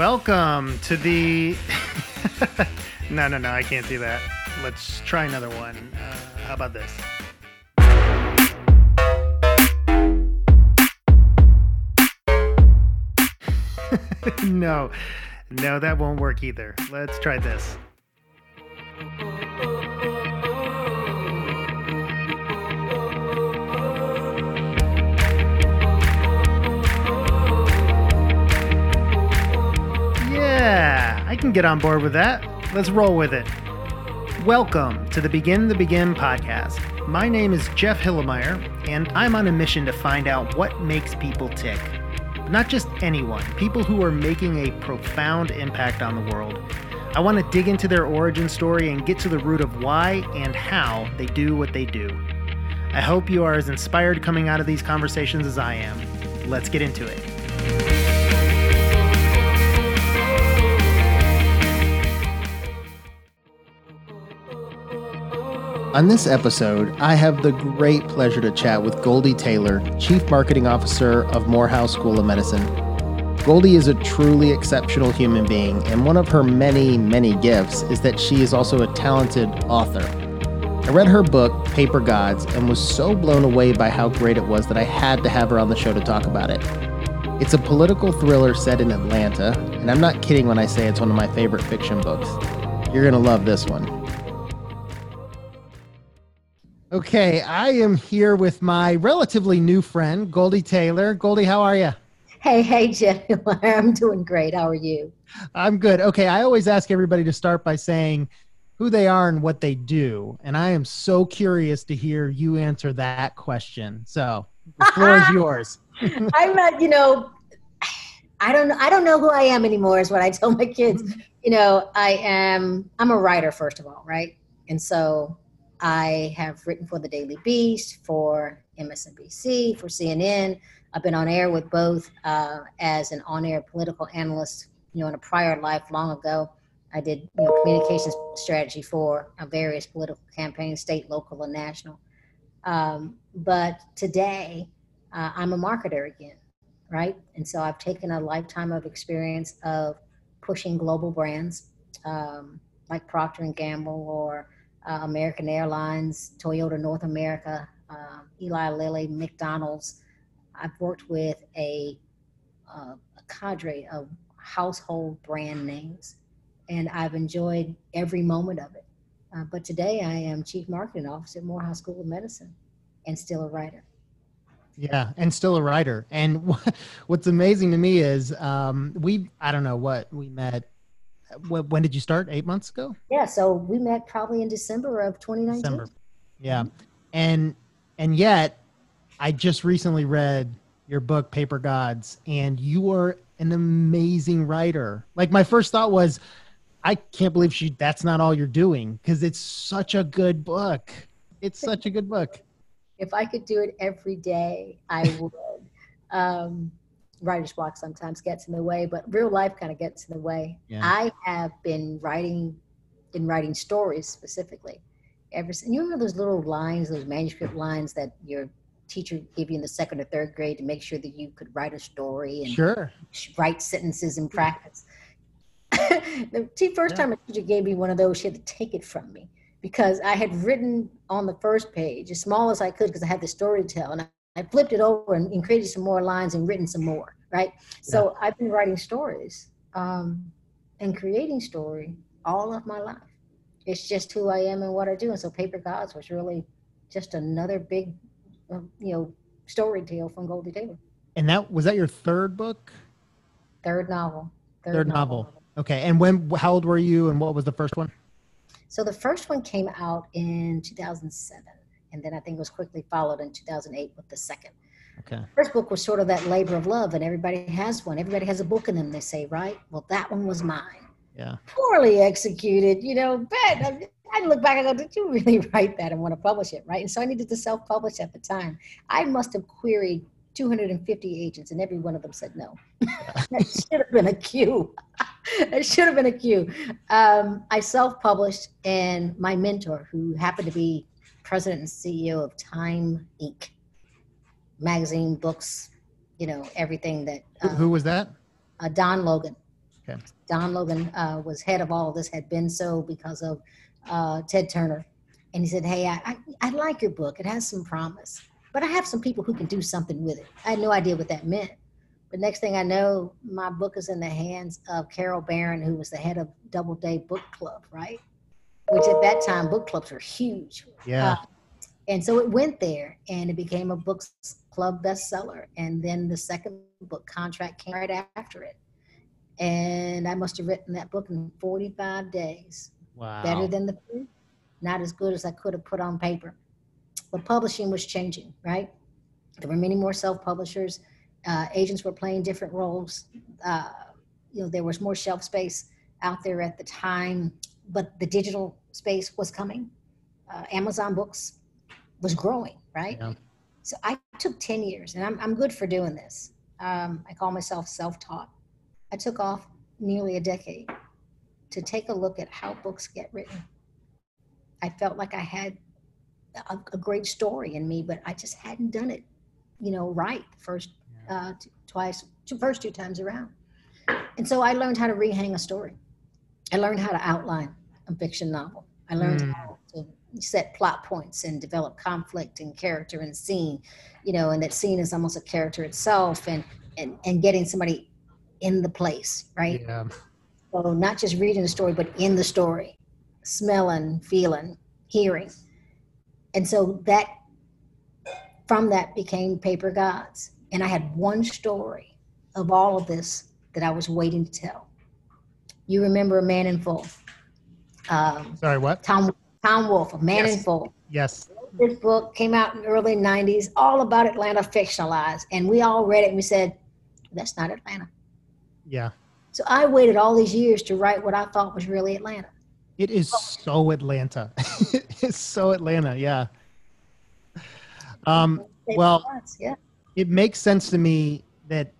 Welcome to the. no, no, no, I can't do that. Let's try another one. Uh, how about this? no, no, that won't work either. Let's try this. I can get on board with that. Let's roll with it. Welcome to the Begin the Begin podcast. My name is Jeff Hilimire, and I'm on a mission to find out what makes people tick. Not just anyone, people who are making a profound impact on the world. I want to dig into their origin story and get to the root of why and how they do what they do. I hope you are as inspired coming out of these conversations as I am. Let's get into it. On this episode, I have the great pleasure to chat with Goldie Taylor, Chief Marketing Officer of Morehouse School of Medicine. Goldie is a truly exceptional human being, and one of her many, many gifts is that she is also a talented author. I read her book, Paper Gods, and was so blown away by how great it was that I had to have her on the show to talk about it. It's a political thriller set in Atlanta, and I'm not kidding when I say it's one of my favorite fiction books. You're going to love this one. Okay, I am here with my relatively new friend, Goldie Taylor. Goldie, how are you? Hey, hey, Jeff. I'm doing great. How are you? I'm good. Okay, I always ask everybody to start by saying who they are and what they do. And I am so curious to hear you answer that question. So the floor is yours. I'm not, you know, I don't I don't know who I am anymore is what I tell my kids. Mm-hmm. You know, I am I'm a writer first of all, right? And so I have written for the Daily Beast, for MSNBC, for CNN. I've been on air with both uh, as an on-air political analyst. You know, in a prior life long ago, I did you know, communications strategy for uh, various political campaigns, state, local, and national. Um, but today, uh, I'm a marketer again, right? And so I've taken a lifetime of experience of pushing global brands um, like Procter and Gamble or uh, American Airlines, Toyota North America, uh, Eli Lilly, McDonald's. I've worked with a, uh, a cadre of household brand names, and I've enjoyed every moment of it. Uh, but today I am Chief Marketing Officer at Morehouse School of Medicine and still a writer. Yeah, and still a writer. And what's amazing to me is um, we, I don't know what, we met when did you start? Eight months ago? Yeah. So we met probably in December of 2019. December. Yeah. And, and yet I just recently read your book, Paper Gods, and you are an amazing writer. Like my first thought was, I can't believe she, that's not all you're doing because it's such a good book. It's such a good book. If I could do it every day, I would. um, writer's block sometimes gets in the way, but real life kind of gets in the way. Yeah. I have been writing, in writing stories specifically. Ever since, you remember those little lines, those manuscript lines that your teacher gave you in the second or third grade to make sure that you could write a story and sure. write sentences in practice. the first time a teacher gave me one of those, she had to take it from me because I had written on the first page as small as I could because I had the story to tell, and I flipped it over and, and, created some more lines and written some more, right? So yeah. I've been writing stories um, and creating story all of my life. It's just who I am and what I do. And so Paper Gods was really just another big, uh, you know, story tale from Goldie Taylor. And that was that your third book? Third novel. Third, third novel. novel. Okay. And when? How old were you? And what was the first one? So the first one came out in 2007 and then I think it was quickly followed in 2008 with the second. Okay. First book was sort of that labor of love, and everybody has one. Everybody has a book in them. They say, right? Well, that one was mine. Yeah. Poorly executed, you know. But I look back and go, did you really write that and want to publish it, right? And so I needed to self-publish at the time. I must have queried 250 agents, and every one of them said no. that should have been a cue. it should have been a cue. Um, I self-published, and my mentor, who happened to be president and CEO of Time Inc. magazine, books, you know, everything that. Um, Who was that? Uh, Don Logan. Okay. Don Logan uh, was head of all of this, had been so because of uh, Ted Turner. And he said, Hey, I, I, I like your book. It has some promise, but I have some people who can do something with it. I had no idea what that meant. But next thing I know, my book is in the hands of Carol Barron, who was the head of Doubleday Book Club, right? Which at that time, book clubs were huge. Yeah. Uh, and so it went there and it became a book club bestseller. And then the second book contract came right after it. And I must have written that book in 45 days. Wow. Better than the proof, not as good as I could have put on paper. But publishing was changing, right? There were many more self publishers uh, agents were playing different roles. Uh, you know, there was more shelf space out there at the time, but the digital space was coming. Uh, Amazon Books was growing, right? Yeah. So I took 10 years, and I'm, I'm good for doing this. Um, I call myself self taught. I took off nearly a decade to take a look at how books get written. I felt like I had a, a great story in me, but I just hadn't done it, you know, right the first uh, t- twice, two, first two times around. And so I learned how to rehang a story. I learned how to outline fiction novel. I learned Mm. how to set plot points and develop conflict and character and scene, you know, and that scene is almost a character itself and, and, and getting somebody in the place, right? Yeah. So not just reading the story, but in the story, smelling, feeling, hearing. And so that from that became Paper Gods. And I had one story of all of this that I was waiting to tell. You remember A Man in Full. Um, Sorry, what? Tom, Tom Wolfe, A Man in Yes. Full. Yes. This book came out in the early 90s, all about Atlanta fictionalized. And we all read it and we said, that's not Atlanta. Yeah. So I waited all these years to write what I thought was really Atlanta. It is so Atlanta. it's so Atlanta. Yeah. Um, well, yeah. it makes sense to me that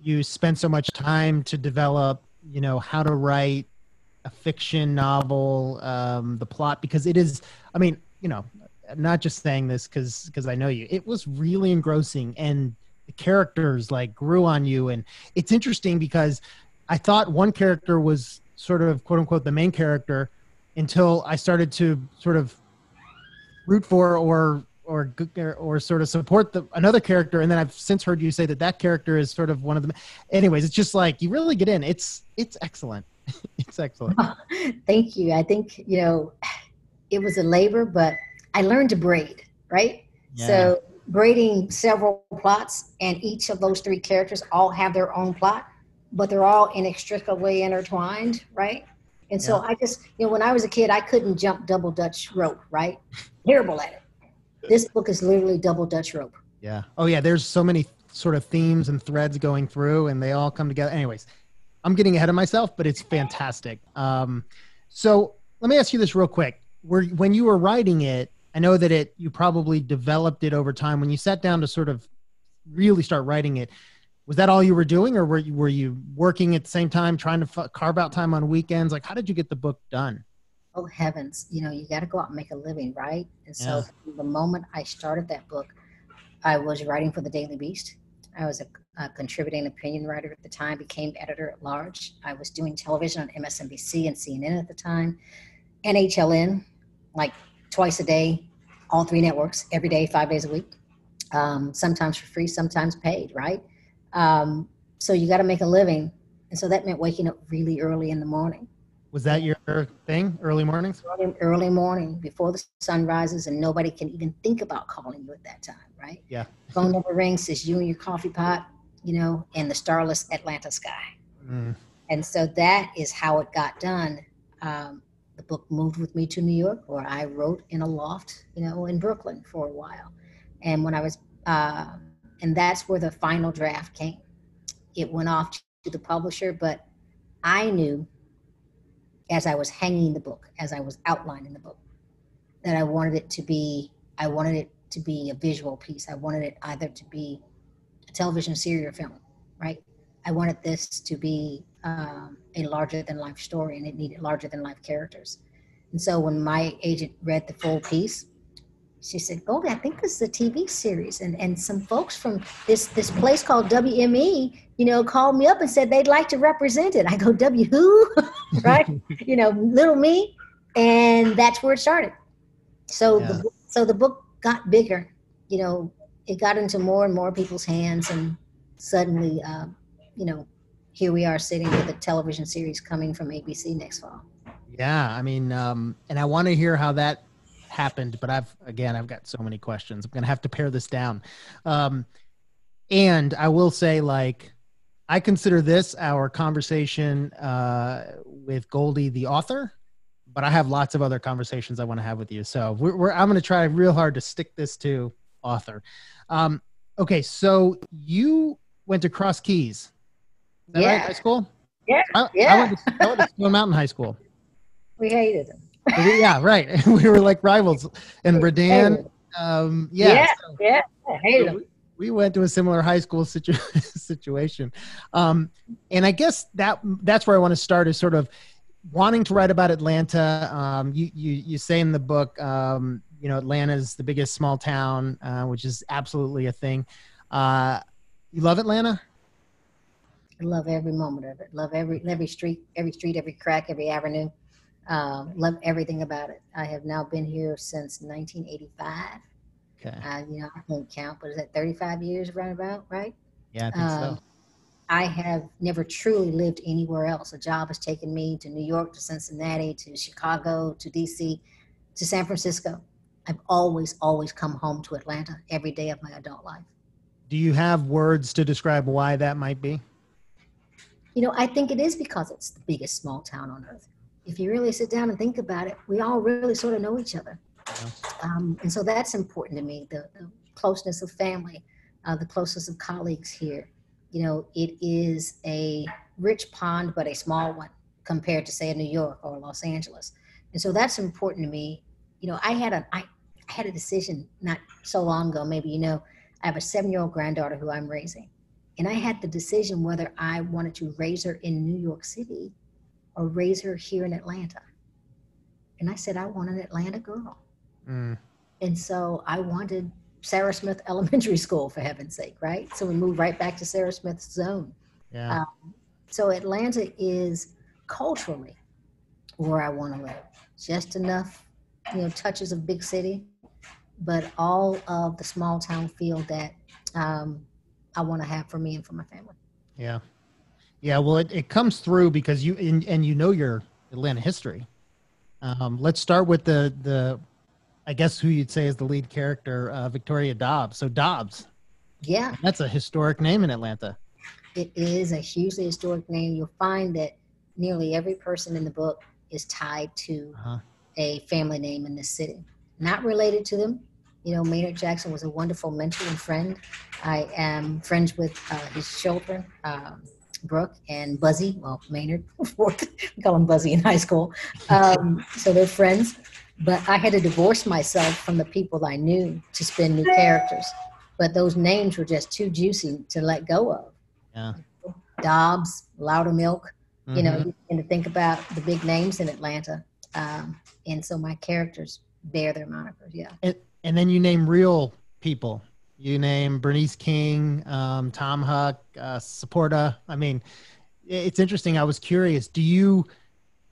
you spent so much time to develop, you know, how to write a fiction novel, um, the plot, because it is, I mean, you know, I'm not just saying this because because I know you. It was really engrossing, and the characters like grew on you, and it's interesting because I thought one character was sort of quote unquote the main character until I started to sort of root for or or or, or sort of support the another character. And then I've since heard you say that that character is sort of one of them anyways it's just like you really get in. It's it's excellent it's excellent Thank you. I think, you know, it was a labor, but I learned to braid, right? Yeah. So braiding several plots and each of those three characters all have their own plot, but they're all inextricably intertwined, right? And so I just, you know, when I was a kid, I couldn't jump double Dutch rope, right? Terrible at it. This book is literally double Dutch rope. yeah oh yeah there's so many sort of themes and threads going through and they all come together anyways I'm getting ahead of myself but it's fantastic. Um so let me ask you this real quick. Were when you were writing it I know that it you probably developed it over time. When you sat down to sort of really start writing it was that all you were doing or were you were you working at the same time trying to f- carve out time on weekends? Like how did you get the book done? Oh heavens. You know you got to go out and make a living right? And so Yeah. the moment i started that book i was writing for the daily beast i was a, a contributing opinion writer at the time became editor at large. I was doing television on msnbc and cnn at the time nhln like twice a day all three networks every day five days a week um, sometimes for free sometimes paid right? Um, so you got to make a living. And so that meant waking up really early in the morning was that your thing early mornings early, morning before the sun rises and nobody can even think about calling you at that time, right? Yeah. Phone number rings, says you and your coffee pot, you know, in the starless Atlanta sky. Mm, And so that is how it got done. Um, the book moved with me to New York, where I wrote in a loft, you know, in Brooklyn for a while. And when I was, uh, and that's where the final draft came. It went off to the publisher, but I knew as I was hanging the book, as I was outlining the book, that I wanted it to be, I wanted it to be a visual piece. I wanted it either to be a television series or film, right? I wanted this to be um, a larger than life story and it needed larger than life characters. And so when my agent read the full piece, she said, "Oh, I think this is a TV series." And and some folks from this this place called WME, you know, called me up and said they'd like to represent it. I go, "W who?" right? you know, little me, and that's where it started. So yeah. the, so the book got bigger. You know, it got into more and more people's hands, and suddenly, uh, you know, here we are sitting with a television series coming from ABC next fall. Yeah, I mean, um, and I want to hear how that happened, but I've again I've got so many questions. I'm gonna have to pare this down. Um, and I will say, like, I consider this our conversation uh, with Goldie, the author, but I have lots of other conversations I want to have with you. So we're, we're I'm going to try real hard to stick this to author. Um, okay, so you went to Cross Keys, yeah. Right? High school. Yeah, I, yeah. I went, to, I went to Stone Mountain High School. We hated them yeah, right. we were like rivals. And Redan, um, yeah, yeah, so, yeah, I we, we went to a similar high school situ- situation, um, and I guess that that's where I want to start is sort of wanting to write about Atlanta. Um, you you you say in the book, um, you know, Atlanta is the biggest small town, uh, which is absolutely a thing. Uh, you love Atlanta? I love every moment of it. Love every every street, every street, every crack, every avenue. Um, love everything about it. I have now been here since 1985. Okay. Uh, you know, I can't count, but is that 35 years roundabout, right? Yeah, I think um, so. I have never truly lived anywhere else. A job has taken me to New York, to Cincinnati, to Chicago, to DC, to San Francisco. I've always, always come home to Atlanta every day of my adult life. Do you have words to describe why that might be? You know, I think it is because it's the biggest small town on earth if you really sit down and think about it, we all really sort of know each other. Um, and so that's important to me the, the closeness of family, uh, the closeness of colleagues here. You know, it is a rich pond, but a small one compared to, say, New York or Los Angeles. And so that's important to me. You know, I had a, I, I had a decision not so long ago, maybe you know, I have a seven year old granddaughter who I'm raising. And I had the decision whether I wanted to raise her in New York City or raise her here in Atlanta. And I said, I want an Atlanta girl. Mm. And so I wanted Sarah Smith Elementary School, for heaven's sake, right? So we moved right back to Sarah Smith's zone. Yeah. Um, so Atlanta is culturally where I want to live. Just enough, you know, touches of big city, but all of the small town feel that um, I want to have for me and for my family. Yeah. Yeah, well, it, it comes through because you and, and you know your Atlanta history. Um, let's start with the the, I guess who you'd say is the lead character, uh, Victoria Dobbs. So Dobbs. Yeah. That's a historic name in Atlanta. It is a hugely historic name. You'll find that nearly every person in the book is tied to uh-huh. a family name in this city. Not related to them. You know, Maynard Jackson was a wonderful mentor and friend. I am friends with uh, his children. Um, Brooke and Buzzy. Well, Maynard, we call him Buzzy in high school. Um, so they're friends. But I had to divorce myself from the people I knew to spin new characters. But those names were just too juicy to let go of. Yeah. Dobbs, Loudermilk. Mm-hmm. You know, and to think about the big names in Atlanta. Um, and so my characters bear their monikers. Yeah. And, and then you name real people you name Bernice King, um, Tom Houck, uh, Saporta. I mean, it's interesting. I was curious. Do you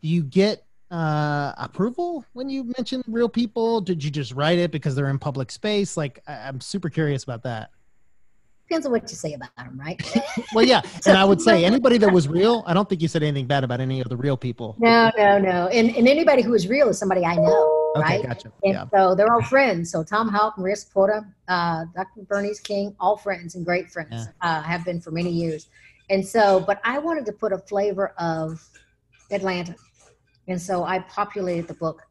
do you get uh, approval when you mention real people? Did you just write it because they're in public space? Like, I, I'm super curious about that depends on what you say about them, right? well, yeah, so, and I would say anybody that was real. I don't think you said anything bad about any of the real people. No, no, no, and and anybody who is real is somebody I know, okay, right? Gotcha. And yeah. so they're all friends. So Tom Houck, Maria Saporta, uh, Dr. Bernice King, all friends and great friends yeah. uh, have been for many years. And so, but I wanted to put a flavor of Atlanta, and so I populated the book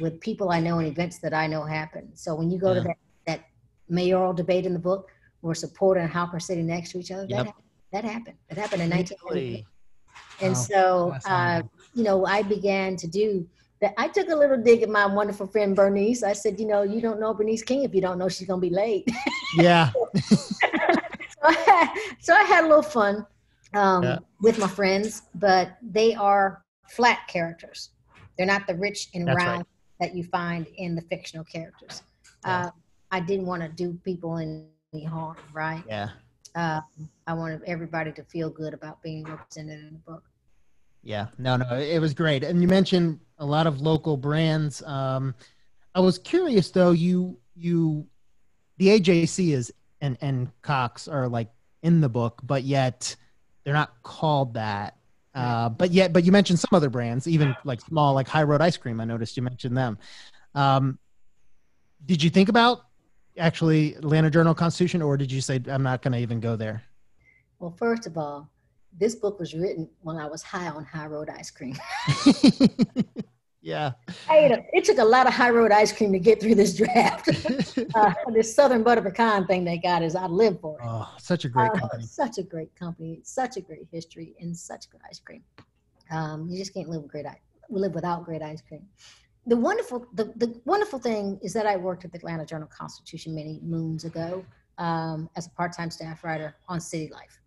with people I know and events that I know happen. So when you go yeah. to that that mayoral debate in the book were Saporta and Houck are sitting next to each other. Yep. That, that happened. That happened in 1980. And oh, so, uh, you know, I began to do that. I took a little dig at my wonderful friend Bernice. I said, you know, you don't know Bernice King if you don't know she's going to be late. Yeah. so, I had, so I had a little fun um, yeah. with my friends, but they are flat characters. They're not the rich and That's round right. that you find in the fictional characters. uh, I didn't want to do people any harm, right? Yeah. Uh, I wanted everybody to feel good about being represented in the book. Yeah, no, no, it was great. And you mentioned a lot of local brands. Um, I was curious though, you you the AJC is and and Cox are like in the book, but yet they're not called that. Uh, but yet, but you mentioned some other brands, even like small, like High Road Ice Cream. I noticed you mentioned them. Um, did you think about actually Atlanta Journal Constitution, or did you say I'm not going to even go there? Well, first of all, this book was written when I was high on high road ice cream. yeah. A, it took a lot of high road ice cream to get through this draft. uh, this Southern Butter Pecan thing they got is I live for it. Oh, such a great Uh, company. such a great company, such a great history, and such good ice cream. Um, you just can't live with great ice. Live without great ice cream. The wonderful, the, the wonderful thing is that I worked at the Atlanta Journal Constitution many moons ago um, as a part-time staff writer on City Life,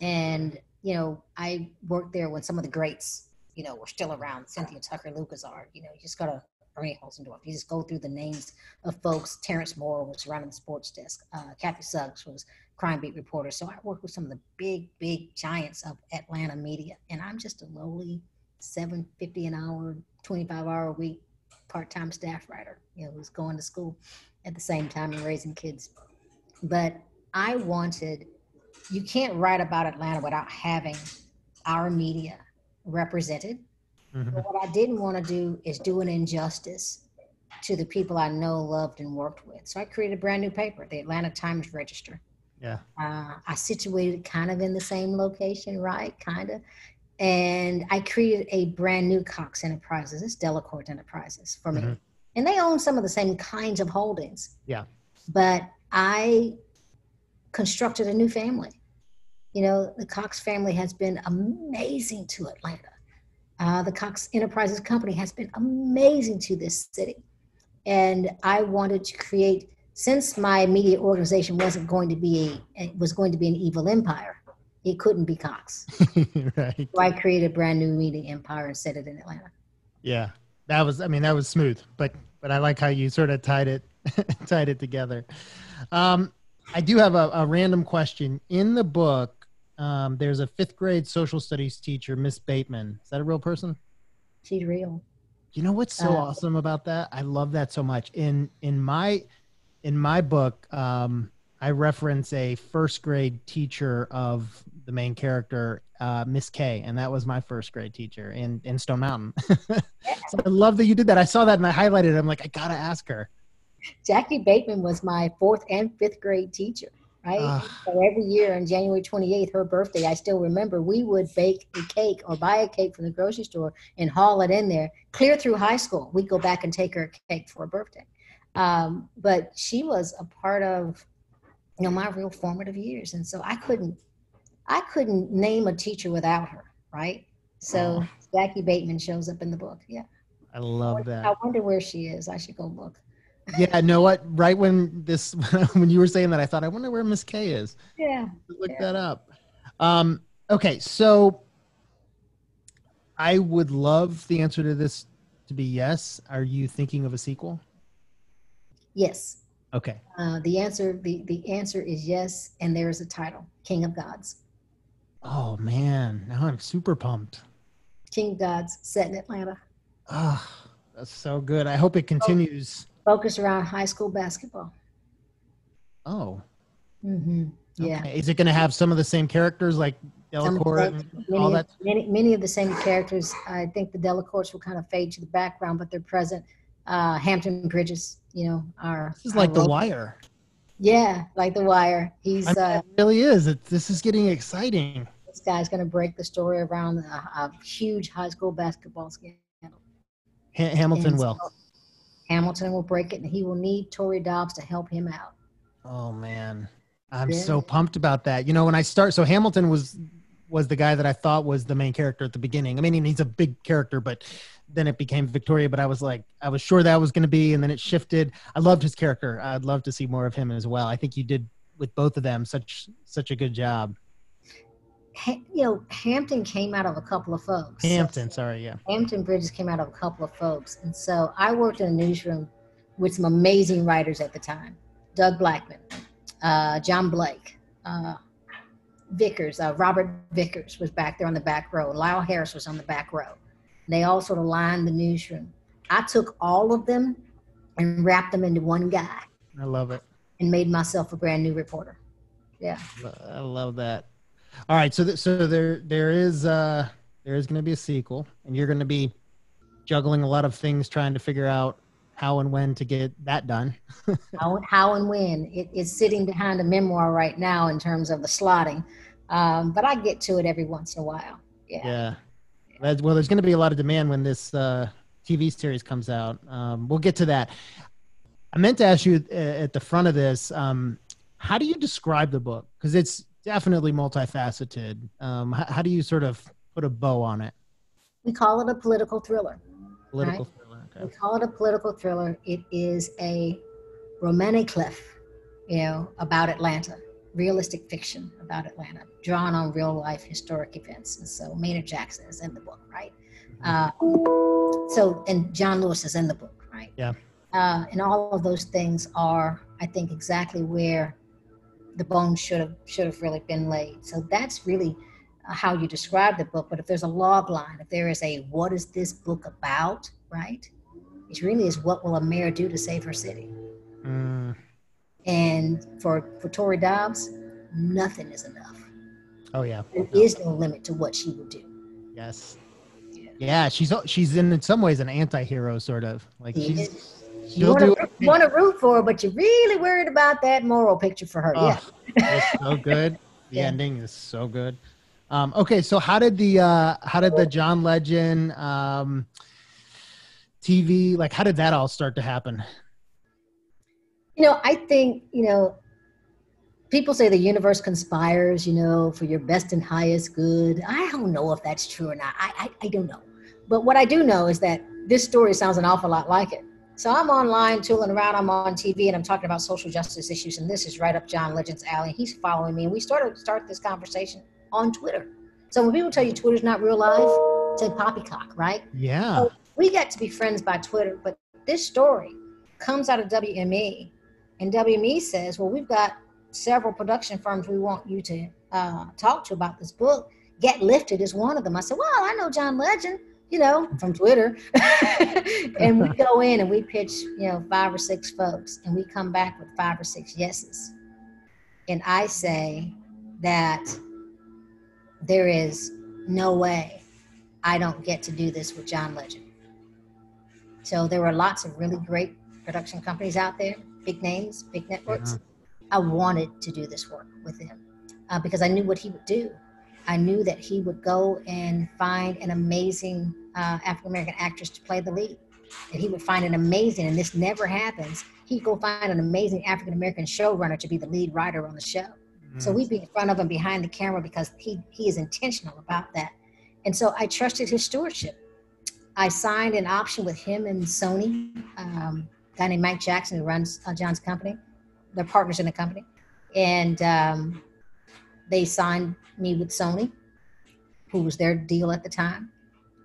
and you know I worked there with some of the greats, you know, were still around. Cynthia Tucker, Lucas Art. You know, you just gotta Ernie Holsendolph. You just go through the names of folks. Terrence Moore was running the sports desk. Uh, Kathy Suggs was crime beat reporter. So I work with some of the big, big giants of Atlanta media, and I'm just a lowly seven fifty an hour, twenty five hour a week part time staff writer. You know, who's going to school at the same time and raising kids. But I wanted. You can't write about Atlanta without having our media represented. Mhm. But what I didn't want to do is do an injustice to the people I know, loved, and worked with. So I created a brand new paper, the Atlanta Times Register. Yeah. Uh, I situated kind of in the same location, right? Kind of. And I created a brand new Cox Enterprises. It's Delacorte Enterprises for me. Mhm. And they own some of the same kinds of holdings. Yeah. But I constructed a new family. You know, the Cox family has been amazing to Atlanta. Uh, the Cox Enterprises company has been amazing to this city. And I wanted to create, since my media organization wasn't going to be a, it was going to be an evil empire, it couldn't be Cox. right. So I created a brand new media empire and set it in Atlanta. Yeah. That was I mean that was smooth, but but I like how you sort of tied it tied it together. Um I do have a, a random question. In the book, um, there's a fifth grade social studies teacher, Miss Bateman. Is that a real person? She's real. You know what's so Uh, awesome about that? I love that so much. In in my in my book, um, I reference a first grade teacher of the main character, uh, Miss K, and that was my first grade teacher in in Stone Mountain. so I love that you did that. I saw that and I highlighted it. I'm like, I gotta ask her. Jackie Bateman was my fourth and fifth grade teacher, right? So every year on January 28th, her birthday, I still remember we would bake a cake or buy a cake from the grocery store and haul it in there, clear through high school. We'd go back and take her a cake for her birthday. Um, but she was a part of, you know, my real formative years. And so I couldn't, I couldn't name a teacher without her, right? So. Jackie Bateman shows up in the book. Yeah. I love I that. I wonder where she is. I should go look. Yeah, know what? Right when this when you were saying that, I thought, I wonder where Miss K is. Yeah. look Yeah. that up. Um, okay, so I would love the answer to this to be yes. Are you thinking of a sequel? Yes. Okay. Uh, the answer the, the answer is yes, and there is a title, King of Gods. Oh man, now I'm super pumped. King of Gods set in Atlanta. Oh, that's so good. I hope it continues. Focused around high school basketball. Oh, Mm-hmm. Yeah. okay. Is it going to have some of the same characters like Some of the Delacorte and many, all that? many, many of the same characters. I think the Delacortes will kind of fade to the background, but they're present. Uh, Hampton Bridges, you know, are This is like The Wire. Yeah, like The Wire. He's I mean, uh, it really is. It, this is getting exciting. this guy's going to break the story around a, a huge high school basketball scandal. Ha- Hamilton And will. so Hamilton will break it, and he will need Tory Dobbs to help him out. Oh man, I'm Yeah. so pumped about that. You know, when I start, so Hamilton was was the guy that I thought was the main character at the beginning. I mean, he's a big character, but then it became Victoria. But I was like, I was sure that was going to be, and then it shifted. I loved his character. I'd love to see more of him as well. I think you did with both of them such such a good job. You know, Hampton came out of a couple of folks. Hampton, sorry, yeah. Hampton Bridges came out of a couple of folks. And so I worked in a newsroom with some amazing writers at the time Doug Blackmon, uh, John Blake, uh, Vickers, uh, Robert Vickers was back there on the back row. Lyle Harris was on the back row. They all sort of lined the newsroom. I took all of them and wrapped them into one guy. I love it. And made myself a brand new reporter. Yeah. I love that. All right, so th- so there there is uh there is going to be a sequel, and you're going to be juggling a lot of things, trying to figure out how and when to get that done. how, how and when it, it's sitting behind a memoir right now in terms of the slotting, um, but I get to it every once in a while. Yeah. Yeah. Well, there's going to be a lot of demand when this uh, TV series comes out. Um, we'll get to that. I meant to ask you uh, at the front of this, um, how do you describe the book? Because it's definitely multifaceted. Um, how, how, do you sort of put a bow on it? We call it a political thriller. Political right? thriller. Okay. We call it a political thriller. It is a romantic cliff, you know, about Atlanta, realistic fiction about Atlanta, drawn on real life historic events. And so Maynard Jackson is in the book, right? Mm-hmm. Uh, so, and John Lewis is in the book, right? Yeah. Uh, and all of those things are, I think, exactly where the bones should have should have really been laid. So that's really how you describe the book. But if there's a log line, if there is a what is this book about, right? It really is what will a mayor do to save her city. Mm. And for for Tori Dobbs, nothing is enough. Oh yeah, there no. is no limit to what she will do. Yes. Yeah. yeah, she's she's in, in some ways an anti-hero sort of like she's you want to, want to root for her, but you're really worried about that moral picture for her. Oh, yeah, it's so good. The yeah. ending is so good. Um, okay, so how did the uh, how did the John Legend um, TV like how did that all start to happen? You know, I think you know people say the universe conspires, you know, for your best and highest good. I don't know if that's true or not. I, I, I don't know. But what I do know is that this story sounds an awful lot like it. So I'm online tooling around. I'm on TV and I'm talking about social justice issues, and this is right up John Legend's alley. He's following me, and we started start this conversation on Twitter. So when people tell you Twitter's not real life, say poppycock, right? Yeah. So we got to be friends by Twitter, but this story comes out of WME, and WME says, "Well, we've got several production firms we want you to uh, talk to about this book. Get Lifted is one of them." I said, "Well, I know John Legend." You know, from Twitter. and we go in and we pitch, you know, five or six folks, and we come back with five or six yeses. And I say that there is no way I don't get to do this with John Legend. So there were lots of really great production companies out there, big names, big networks. Yeah. I wanted to do this work with him uh, because I knew what he would do. I knew that he would go and find an amazing uh, African American actress to play the lead. That he would find an amazing, and this never happens. He'd go find an amazing African American showrunner to be the lead writer on the show. Mm-hmm. So we'd be in front of him behind the camera because he he is intentional about that. And so I trusted his stewardship. I signed an option with him and Sony, um, a guy named Mike Jackson who runs uh, John's company. They're partners in the company, and um, they signed me with Sony, who was their deal at the time,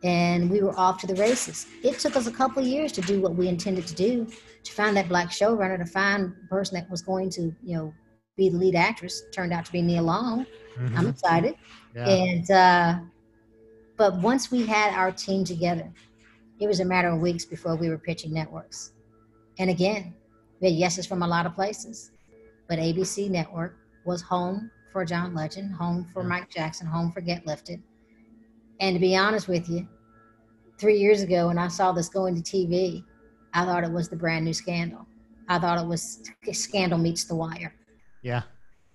and we were off to the races. It took us a couple of years to do what we intended to do, to find that black showrunner, to find the person that was going to, you know, be the lead actress. Turned out to be Nia Long. Mm-hmm. I'm excited. Yeah. And uh, but once we had our team together, it was a matter of weeks before we were pitching networks. And again, we had yeses from a lot of places, but ABC Network was home for John Legend, home for Mike Jackson, home for Get Lifted. And to be honest with you, three years ago when I saw this going to TV, I thought it was the brand new scandal. I thought it was Scandal meets The Wire. Yeah.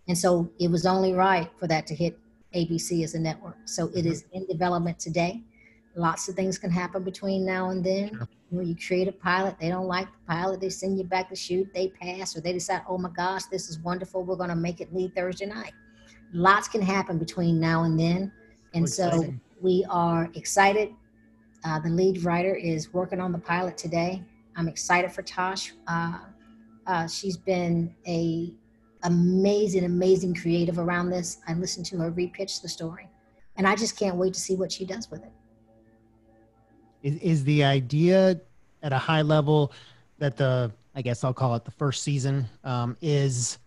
And so it was only right for that to hit ABC as a network. So it mm-hmm. is in development today. Lots of things can happen between now and then. Sure. When you create a pilot, they don't like the pilot, they send you back to shoot, they pass, or they decide, oh my gosh, this is wonderful, we're going to make it lead Thursday night lots can happen between now and then. And so we are excited. Uh, the lead writer is working on the pilot today. I'm excited for Tosh. Uh, uh, she's been a amazing, amazing creative around this. I listened to her repitch the story, and I just can't wait to see what she does with it. Is, is the idea at a high level that the I guess I'll call it the first season, um, is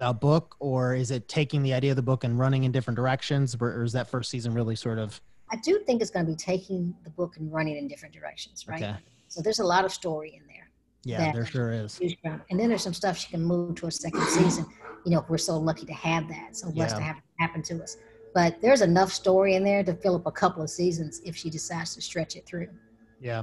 a book, or is it taking the idea of the book and running in different directions, or, or is that first season really sort of? I do think it's going to be taking the book and running in different directions, right? Okay. So there's a lot of story in there. Yeah, there sure is. And then there's some stuff she can move to a second season. You know, we're so lucky to have that, so blessed to have it happen to us. But there's enough story in there to fill up a couple of seasons if she decides to stretch it through. Yeah.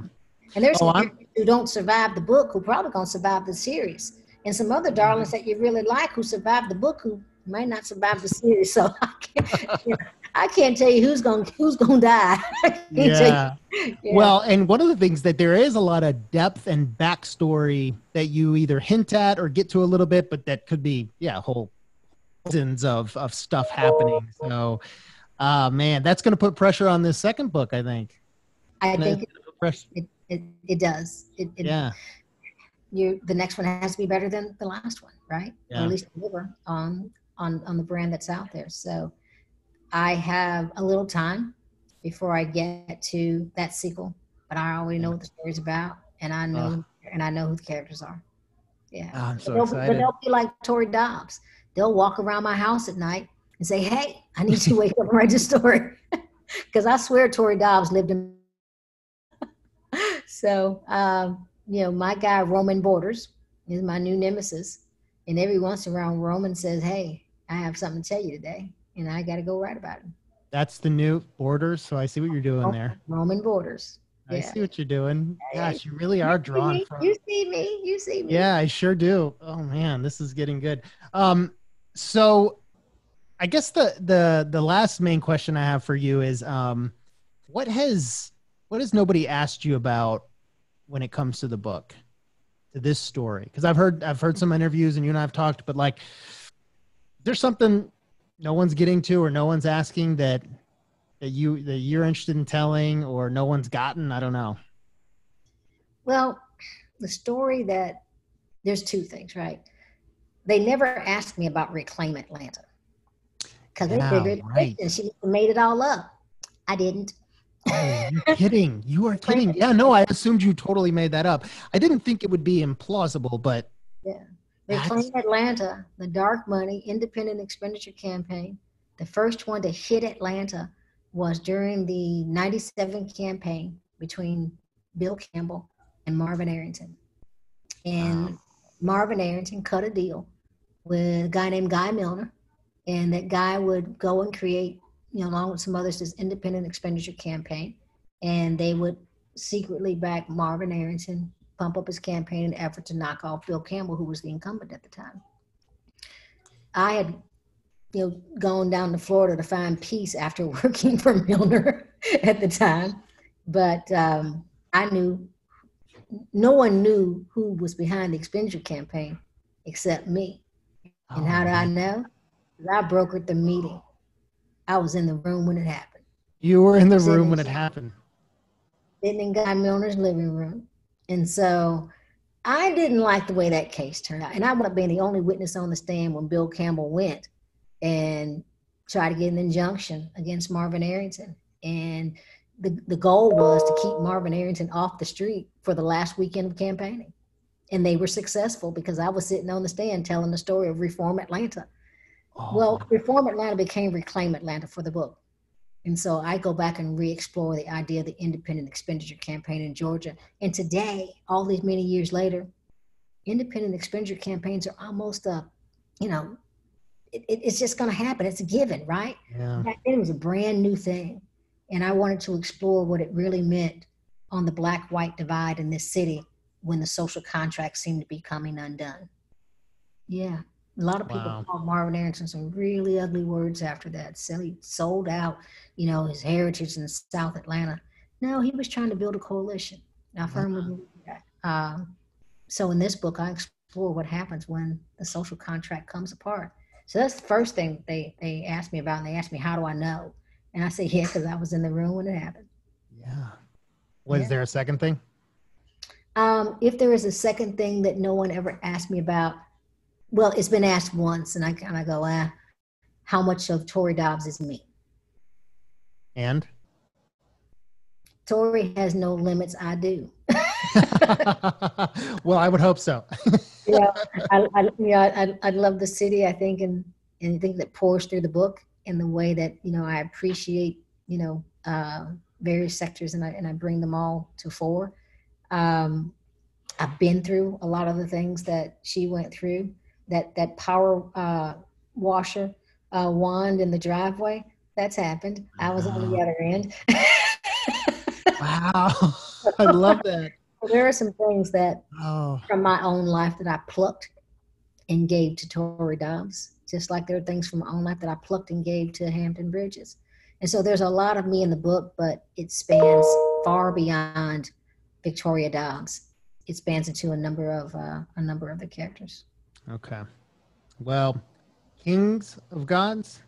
And there's Oh, who don't survive the book who probably gonna survive the series, and some other darlings that you really like who survived the book who might not survive the series. So I can't, you know, I can't tell you who's gonna who's gonna die. I you. Yeah. Yeah. Well, and one of the things that there is a lot of depth and backstory that you either hint at or get to a little bit, but that could be, yeah, whole dozens of, of stuff happening. So, uh, man, that's going to put pressure on this second book, I think. I think Press- it, it, it does. It, it, yeah. You the next one has to be better than the last one, right? Or Yeah. at least deliver on on on the brand that's out there. So I have a little time before I get to that sequel, but I already know what the story's about, and I know and I know who the characters are. Yeah, Oh, I'm But so they'll, but they'll be like Tori Dobbs. They'll walk around my house at night and say, "Hey, I need you to wake up and write the story," because I swear Tori Dobbs lived in. so, um, you know, my guy Roman Borders is my new nemesis, and every once in a while, Roman says, "Hey, I have something to tell you today, and I got to go write about it." That's the new borders. So I see what you're doing there. Roman Borders. I Yeah. see what you're doing. Gosh, you really are drawn you, from. you see me. You see me. Yeah, I sure do. Oh man, this is getting good. Um, so I guess the the the last main question I have for you is, um, what has what has nobody asked you about when it comes to the book, to this story? Because I've heard I've heard some interviews and you and I've talked, but like, there's something no one's getting to or no one's asking that that you that you're interested in telling or no one's gotten. I don't know. Well, the story that there's two things, right? They never asked me about Reclaim Atlanta because they figured right. and she made it all up. I didn't. Oh, you're kidding. You are kidding. Yeah, no, I assumed you totally made that up. I didn't think it would be implausible, but That's- Reclaim Atlanta, the dark money independent expenditure campaign. The first one to hit Atlanta was during the 97 campaign between Bill Campbell and Marvin Arrington. And Wow. Marvin Arrington cut a deal with a guy named Guy Milner. And that guy would go and create, you know, along with some others, this independent expenditure campaign. And they would secretly back Marvin Arrington, pump up his campaign in an effort to knock off Bill Campbell, who was the incumbent at the time. I had, you know, gone down to Florida to find peace after working for Milner at the time, but um, I knew no one knew who was behind the expenditure campaign except me. And Oh, how did I know? I brokered the meeting. I was in the room when it happened. you were in the room when it happened. sitting in Guy Milner's living room. And so I didn't like the way that case turned out. And I wound up being the only witness on the stand when Bill Campbell went and tried to get an injunction against Marvin Arrington. And the, the goal was to keep Marvin Arrington off the street for the last weekend of campaigning. And they were successful because I was sitting on the stand telling the story of Reform Atlanta. Oh, Well, Reform Atlanta became Reclaim Atlanta for the book. And so I go back and re explore the idea of the independent expenditure campaign in Georgia. And today, all these many years later, independent expenditure campaigns are almost a, you know, it, it- it's just going to happen. It's a given, right? yeah. Back then, it was a brand new thing. And I wanted to explore what it really meant on the black white divide in this city when the social contract seemed to be coming undone. Yeah. A lot of people Wow. called Marvin Arrington some really ugly words after that. So he sold out, you know, his heritage in South Atlanta. No, he was trying to build a coalition. I firmly believe that. Um, so in this book, I explore what happens when the social contract comes apart. So that's the first thing they they asked me about, and they asked me, "How do I know?" And I say, "Yeah, because I was in the room when it happened." Yeah. Was Yeah. there a second thing? Um, if there is a second thing that no one ever asked me about, well, it's been asked once, and I kind of go, "Ah, how much of Tory Dobbs is me?" And Tory has no limits. I do. well, I would hope so. yeah, I, I, know, I, I love the city. I think, and and I think that pours through the book in the way that you know I appreciate you know uh, various sectors, and I and I bring them all to fore. Um, I've been through a lot of the things that she went through. That that power uh, washer uh, wand in the driveway. That's happened. I was on the other end. wow, I love that. there are some things that oh. from my own life that I plucked and gave to Tory Dobbs, just like there are things from my own life that I plucked and gave to Hampton Bridges. And so there's a lot of me in the book, but it spans far beyond Victoria Dobbs. It spans into a number of uh, a number of the characters. Okay. Well, Kings of Gods,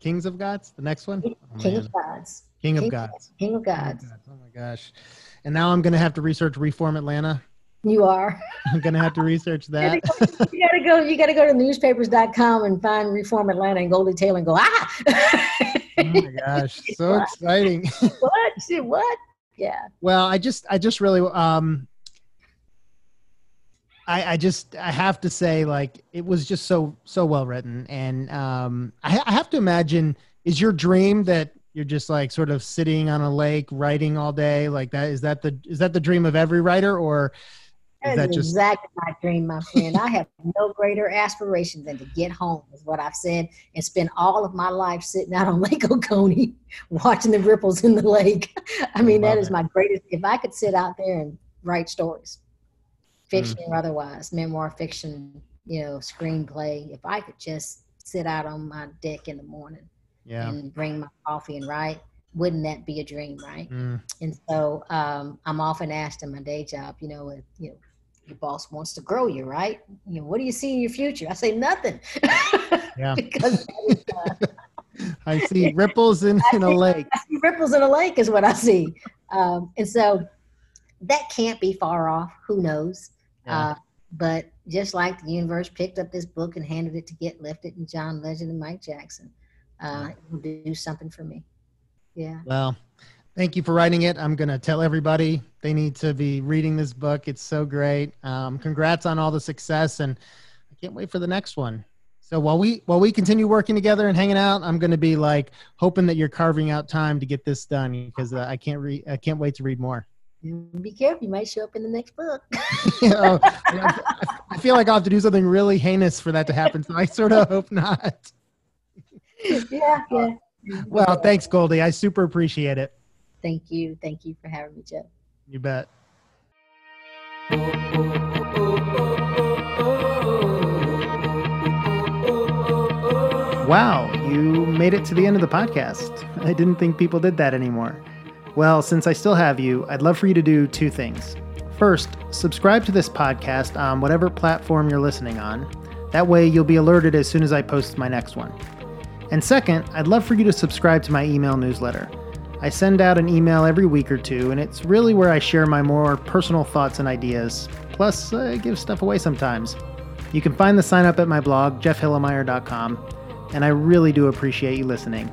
Kings of Gods. The next one. Oh, King of Gods. King of Gods. King of Gods. Oh my gosh! And now I'm going to have to research Reform Atlanta. You are. I'm going to have to research that. you got to go. You got to go to newspapers.com and find Reform Atlanta and Goldie Taylor and go ah. oh my gosh! So exciting. what? What? Yeah. Well, I just, I just really, um, I, I just I have to say like it was just so so well written. And um I, I have to imagine is your dream that you're just like sort of sitting on a lake writing all day? Like that is that the is that the dream of every writer or is that, just exactly my dream my friend. I have no greater aspiration than to get home is what i've said and spend all of my life sitting out on lake oconee watching the ripples in the lake. I mean that is it. my greatest if i could sit out there and write stories fiction mm. or otherwise, memoir, fiction, you know, screenplay. If I could just sit out on my deck in the morning yeah. and bring my coffee and write, wouldn't that be a dream, right? Mm. And so um, I'm often asked in my day job, you know, if, you know, your boss wants to grow you, right? You know, what do you see in your future? I say nothing. Yeah. because is, uh, I see ripples in, in a lake. ripples in a lake is what I see. Um, and so that can't be far off. Who knows? Yeah. Uh, but just like the universe picked up this book and handed it to Get Lifted and John Legend and Mike Jackson, uh, it will do something for me. Yeah. Well, thank you for writing it. I'm going to tell everybody they need to be reading this book. It's so great. Um, congrats on all the success, and I can't wait for the next one. So while we while we continue working together and hanging out, I'm going to be like hoping that you're carving out time to get this done because uh, I can't read. I can't wait to read more be careful. You might show up in the next book. Oh, you know, I feel like I'll have to do something really heinous for that to happen. So I sort of hope not. yeah, yeah. Well, thanks, Goldie. I super appreciate it. Thank you. Thank you for having me, Jeff. You bet. Wow, you made it to the end of the podcast. I didn't think people did that anymore. Well, since I still have you, I'd love for you to do two things. First, subscribe to this podcast on whatever platform you're listening on. That way, you'll be alerted as soon as I post my next one. And second, I'd love for you to subscribe to my email newsletter. I send out an email every week or two, and it's really where I share my more personal thoughts and ideas. Plus, I give stuff away sometimes. You can find the sign up at my blog, jeffhilimire.com, and I really do appreciate you listening.